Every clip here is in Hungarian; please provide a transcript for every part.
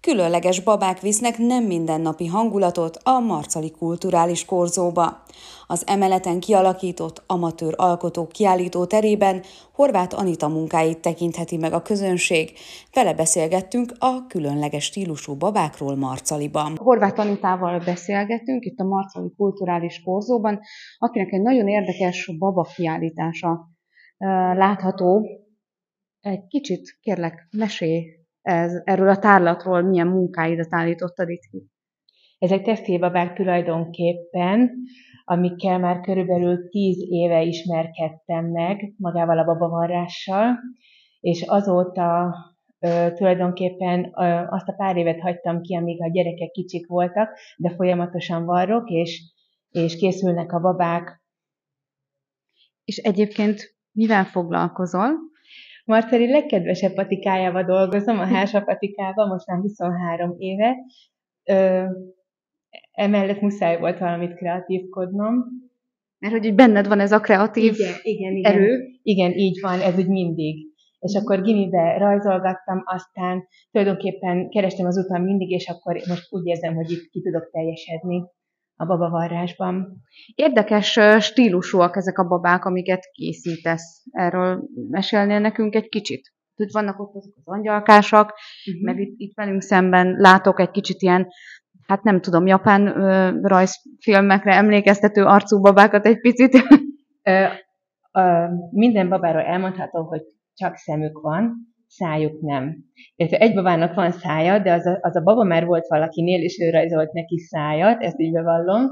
Különleges babák visznek nem mindennapi hangulatot a Marcali Kulturális Korzóba. Az emeleten kialakított amatőr alkotó kiállító terében Horváth Anita munkáit tekintheti meg a közönség. Vele beszélgettünk a különleges stílusú babákról Marcaliban. Horváth Anitával beszélgettünk itt a Marcali Kulturális Korzóban, akinek egy nagyon érdekes baba kiállítása látható. Egy kicsit kérlek, mesélj ez, erről a tárlatról milyen munkáidat állítottad itt ki? Ezek textilbabák tulajdonképpen, amikkel már körülbelül tíz éve ismerkedtem meg magával a babavarrással, és azóta ö, tulajdonképpen ö, azt a pár évet hagytam ki, amíg a gyerekek kicsik voltak, de folyamatosan varrok, és, és készülnek a babák. És egyébként mivel foglalkozol? Marceli legkedvesebb patikájával dolgozom, a Hása patikával, most már 23 éve. Ö, emellett muszáj volt valamit kreatívkodnom. Mert hogy benned van ez a kreatív igen, igen, igen. erő. Igen, így van, ez úgy mindig. És akkor gimibe rajzolgattam, aztán tulajdonképpen kerestem az utam mindig, és akkor most úgy érzem, hogy itt ki tudok teljesedni a babavarrásban. Érdekes stílusúak ezek a babák, amiket készítesz. Erről mesélnél nekünk egy kicsit? Itt vannak ott azok az angyalkásak, uh-huh. meg itt, itt velünk szemben látok egy kicsit ilyen, hát nem tudom, japán ö, rajzfilmekre emlékeztető arcú babákat egy picit. Ö, ö, minden babáról elmondhatom, hogy csak szemük van, szájuk nem. Illetve egy babának van szája, de az a, az a baba már volt valakinél, és ő rajzolt neki szájat, ezt így bevallom.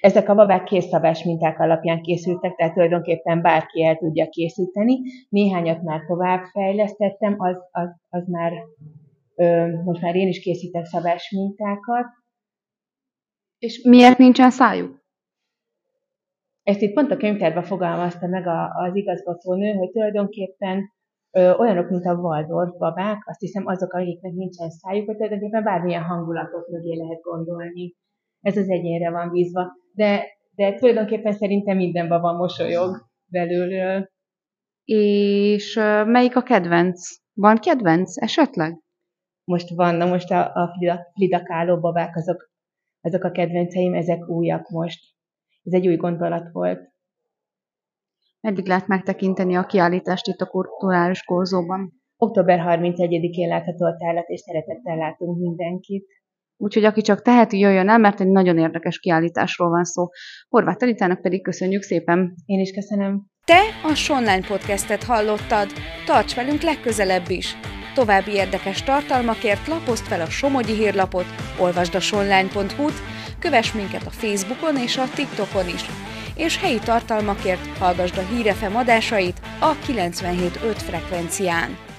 Ezek a babák készszabás minták alapján készültek, tehát tulajdonképpen bárki el tudja készíteni. Néhányat már tovább fejlesztettem, az, az, az már, most már én is készítek szabás mintákat. És miért nincsen szájuk? Ezt itt pont a könyvtárban fogalmazta meg az igazgatónő, hogy tulajdonképpen ö, olyanok, mint a Waldorf babák, azt hiszem azok, akiknek nincsen szájuk, hogy tulajdonképpen bármilyen hangulatot mögé lehet gondolni. Ez az egyénre van bízva. De, de tulajdonképpen szerintem minden baba mosolyog belülről. És melyik a kedvenc? Van kedvenc esetleg? Most van, na most a, a flidakáló babák, azok, azok a kedvenceim, ezek újak most. Ez egy új gondolat volt. Meddig lehet megtekinteni a kiállítást itt a kulturális korzóban? Október 31-én látható a tárlat, és szeretettel látunk mindenkit. Úgyhogy aki csak teheti, jöjjön el, mert egy nagyon érdekes kiállításról van szó. Horváth Talitának pedig köszönjük szépen. Én is köszönöm. Te a Sonline podcastet hallottad. Tarts velünk legközelebb is. További érdekes tartalmakért lapozd fel a Somogyi hírlapot, olvasd a sonline.hu-t, kövess minket a Facebookon és a TikTokon is és helyi tartalmakért hallgasd a Hírefem adásait a 97.5 frekvencián.